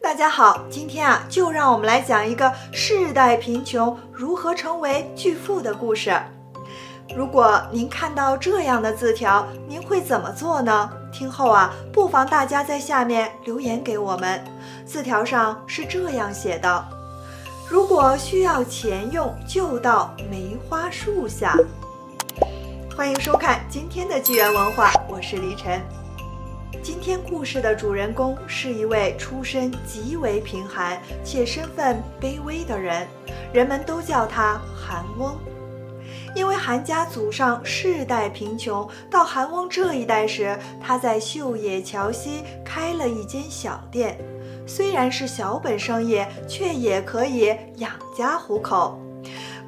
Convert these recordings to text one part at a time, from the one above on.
大家好，今天啊，就让我们来讲一个世代贫穷如何成为巨富的故事。如果您看到这样的字条，您会怎么做呢？听后啊，不妨大家在下面留言给我们。字条上是这样写的：如果需要钱用，就到梅花树下。欢迎收看今天的纪元文化，我是黎晨。今天故事的主人公是一位出身极为贫寒且身份卑微的人，人们都叫他韩翁。因为韩家祖上世代贫穷，到韩翁这一代时，他在秀野桥西开了一间小店，虽然是小本生意，却也可以养家糊口。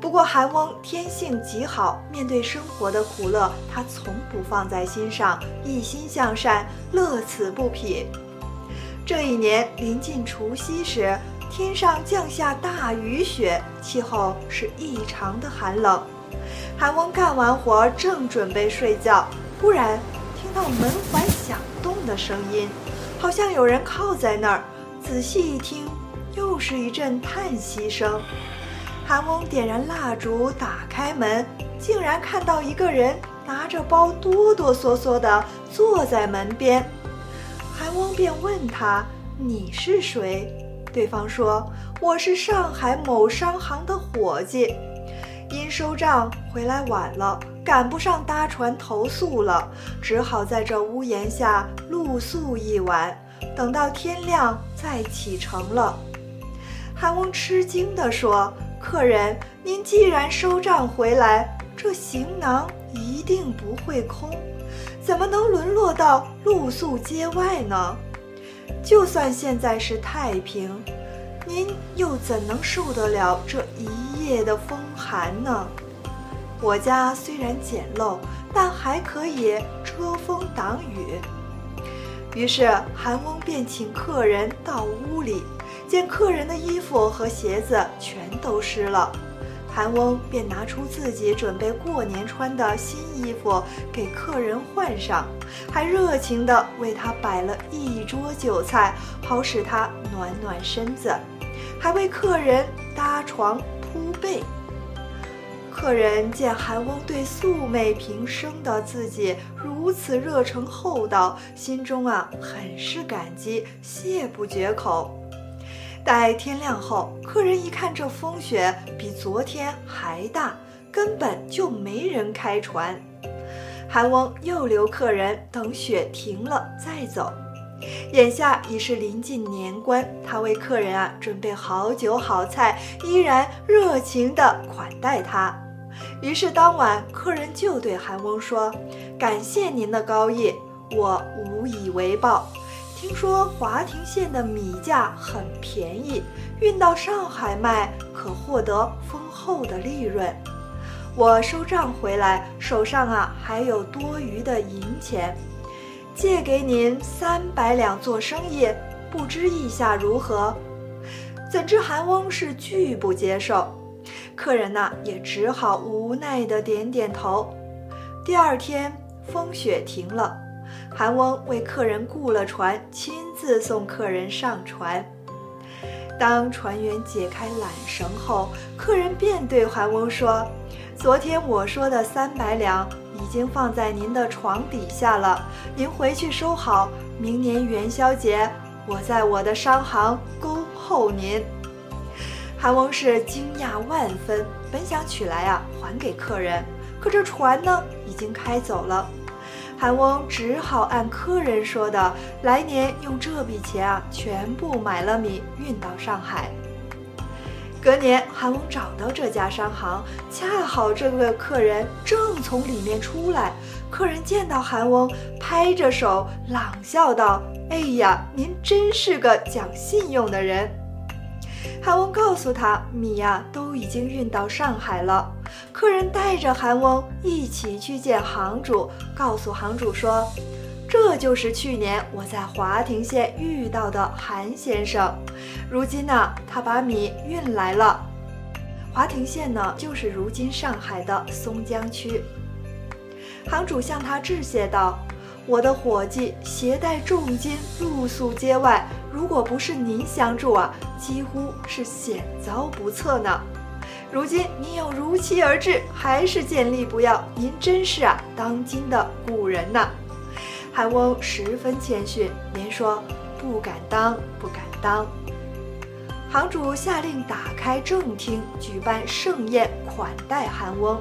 不过韩翁天性极好，面对生活的苦乐，他从不放在心上，一心向善，乐此不疲。这一年临近除夕时，天上降下大雨雪，气候是异常的寒冷。韩翁干完活，正准备睡觉，忽然听到门环响动的声音，好像有人靠在那儿。仔细一听，又是一阵叹息声。韩翁点燃蜡烛，打开门，竟然看到一个人拿着包，哆哆嗦嗦地坐在门边。韩翁便问他：“你是谁？”对方说：“我是上海某商行的伙计，因收账回来晚了，赶不上搭船投宿了，只好在这屋檐下露宿一晚，等到天亮再启程了。”韩翁吃惊地说。客人，您既然收账回来，这行囊一定不会空，怎么能沦落到露宿街外呢？就算现在是太平，您又怎能受得了这一夜的风寒呢？我家虽然简陋，但还可以遮风挡雨。于是韩翁便请客人到屋里。见客人的衣服和鞋子全都湿了，韩翁便拿出自己准备过年穿的新衣服给客人换上，还热情地为他摆了一桌酒菜，好使他暖暖身子，还为客人搭床铺被。客人见韩翁对素昧平生的自己如此热诚厚道，心中啊很是感激，谢不绝口。待天亮后，客人一看，这风雪比昨天还大，根本就没人开船。韩翁又留客人等雪停了再走。眼下已是临近年关，他为客人啊准备好酒好菜，依然热情地款待他。于是当晚，客人就对韩翁说：“感谢您的高义，我无以为报。”听说华亭县的米价很便宜，运到上海卖可获得丰厚的利润。我收账回来，手上啊还有多余的银钱，借给您三百两做生意，不知意下如何？怎知韩翁是拒不接受，客人呐也只好无奈的点点头。第二天风雪停了。韩翁为客人雇了船，亲自送客人上船。当船员解开缆绳后，客人便对韩翁说：“昨天我说的三百两已经放在您的床底下了，您回去收好。明年元宵节，我在我的商行恭候您。”韩翁是惊讶万分，本想取来啊还给客人，可这船呢已经开走了。韩翁只好按客人说的，来年用这笔钱啊，全部买了米运到上海。隔年，韩翁找到这家商行，恰好这个客人正从里面出来。客人见到韩翁，拍着手朗笑道：“哎呀，您真是个讲信用的人。”韩翁告诉他，米呀都已经运到上海了。客人带着韩翁一起去见行主，告诉行主说：“这就是去年我在华亭县遇到的韩先生，如今呢，他把米运来了。华亭县呢，就是如今上海的松江区。”行主向他致谢道：“我的伙计携带重金露宿街外。”如果不是您相助啊，几乎是险遭不测呢。如今您又如期而至，还是见利不要，您真是啊，当今的古人呐。韩翁十分谦逊，您说不敢当，不敢当。行主下令打开正厅，举办盛宴款待韩翁，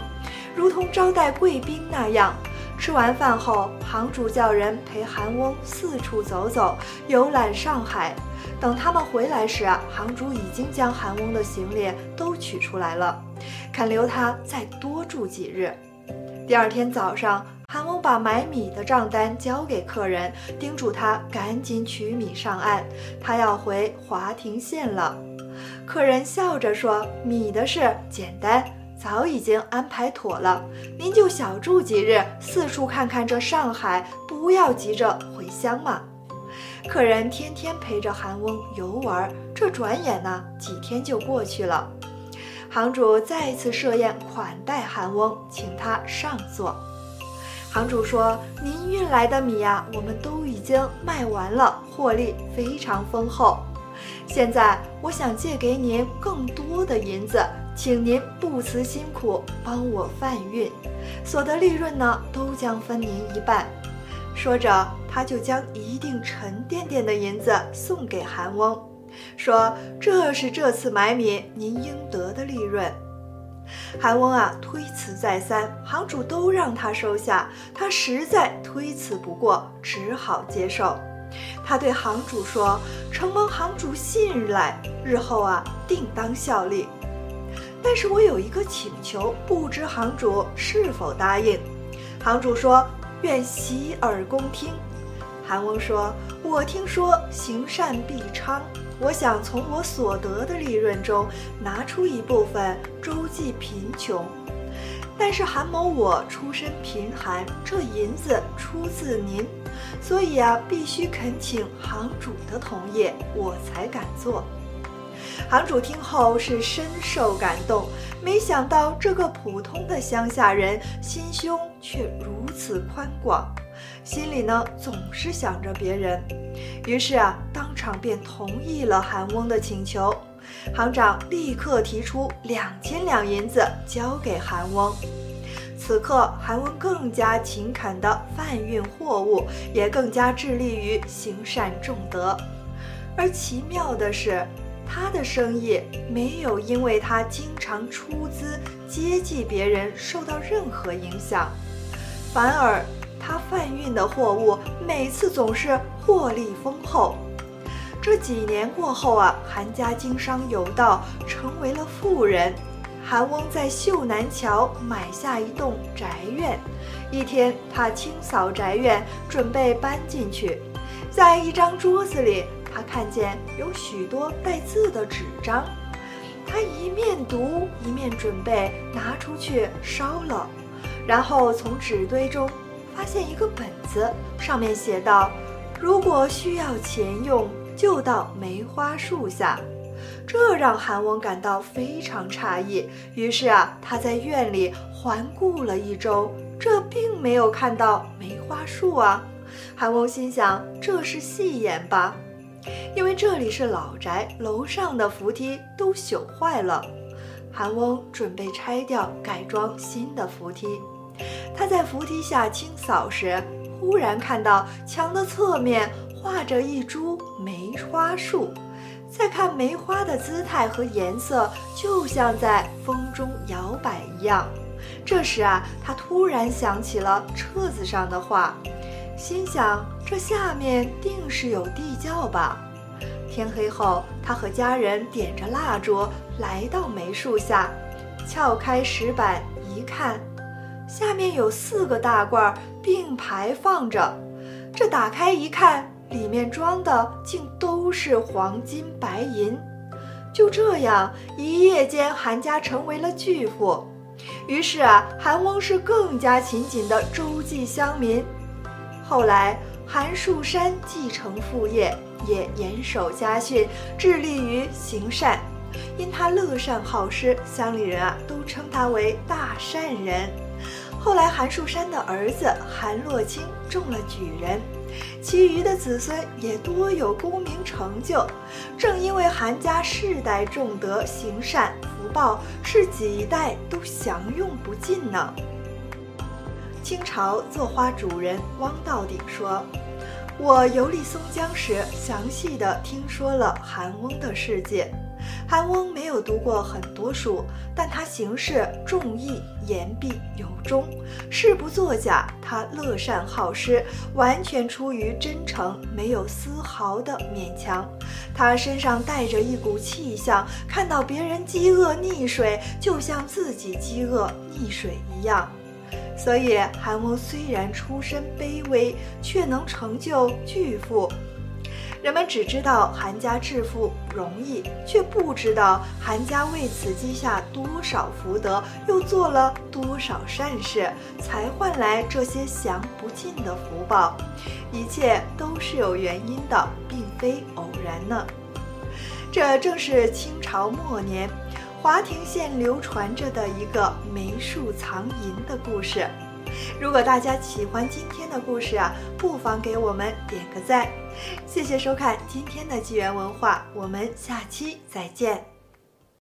如同招待贵宾那样。吃完饭后，行主叫人陪韩翁四处走走，游览上海。等他们回来时，行主已经将韩翁的行李都取出来了，肯留他再多住几日。第二天早上，韩翁把买米的账单交给客人，叮嘱他赶紧取米上岸，他要回华亭县了。客人笑着说：“米的事简单。”早已经安排妥了，您就小住几日，四处看看这上海，不要急着回乡嘛。客人天天陪着韩翁游玩，这转眼呢几天就过去了。行主再次设宴款待韩翁，请他上座。行主说：“您运来的米呀，我们都已经卖完了，获利非常丰厚。现在我想借给您更多的银子。”请您不辞辛苦帮我贩运，所得利润呢，都将分您一半。说着，他就将一锭沉甸甸的银子送给韩翁，说：“这是这次买米您应得的利润。”韩翁啊，推辞再三，行主都让他收下，他实在推辞不过，只好接受。他对行主说：“承蒙行主信赖，日后啊，定当效力。”但是我有一个请求，不知行主是否答应？行主说：“愿洗耳恭听。”韩翁说：“我听说行善必昌，我想从我所得的利润中拿出一部分周济贫穷。但是韩某我出身贫寒，这银子出自您，所以啊，必须恳请行主的同意，我才敢做。”行主听后是深受感动，没想到这个普通的乡下人心胸却如此宽广，心里呢总是想着别人，于是啊当场便同意了韩翁的请求。行长立刻提出两千两银子交给韩翁。此刻韩翁更加勤恳地贩运货物，也更加致力于行善重德。而奇妙的是。他的生意没有因为他经常出资接济别人受到任何影响，反而他贩运的货物每次总是获利丰厚。这几年过后啊，韩家经商有道，成为了富人。韩翁在秀南桥买下一栋宅院，一天他清扫宅院，准备搬进去，在一张桌子里。他看见有许多带字的纸张，他一面读一面准备拿出去烧了，然后从纸堆中发现一个本子，上面写道：“如果需要钱用，就到梅花树下。”这让韩翁感到非常诧异。于是啊，他在院里环顾了一周，这并没有看到梅花树啊。韩翁心想：这是戏言吧？因为这里是老宅，楼上的扶梯都朽坏了。韩翁准备拆掉，改装新的扶梯。他在扶梯下清扫时，忽然看到墙的侧面画着一株梅花树。再看梅花的姿态和颜色，就像在风中摇摆一样。这时啊，他突然想起了册子上的话，心想：这下面定是有地窖吧。天黑后，他和家人点着蜡烛来到梅树下，撬开石板一看，下面有四个大罐并排放着。这打开一看，里面装的竟都是黄金白银。就这样，一夜间韩家成为了巨富。于是啊，韩翁是更加勤谨地周济乡民。后来，韩树山继承父业。也严守家训，致力于行善。因他乐善好施，乡里人啊都称他为大善人。后来，韩树山的儿子韩洛清中了举人，其余的子孙也多有功名成就。正因为韩家世代重德行善，福报是几代都享用不尽呢。清朝作花主人汪道鼎说：“我游历松江时，详细的听说了韩翁的世界。”韩翁没有读过很多书，但他行事重义、言必有忠，事不作假。他乐善好施，完全出于真诚，没有丝毫的勉强。他身上带着一股气象，看到别人饥饿溺水，就像自己饥饿溺水一样。所以，韩翁虽然出身卑微，却能成就巨富。人们只知道韩家致富容易，却不知道韩家为此积下多少福德，又做了多少善事，才换来这些享不尽的福报。一切都是有原因的，并非偶然呢。这正是清朝末年华亭县流传着的一个梅树藏银的故事。如果大家喜欢今天的故事啊，不妨给我们点个赞。谢谢收看今天的纪元文化，我们下期再见。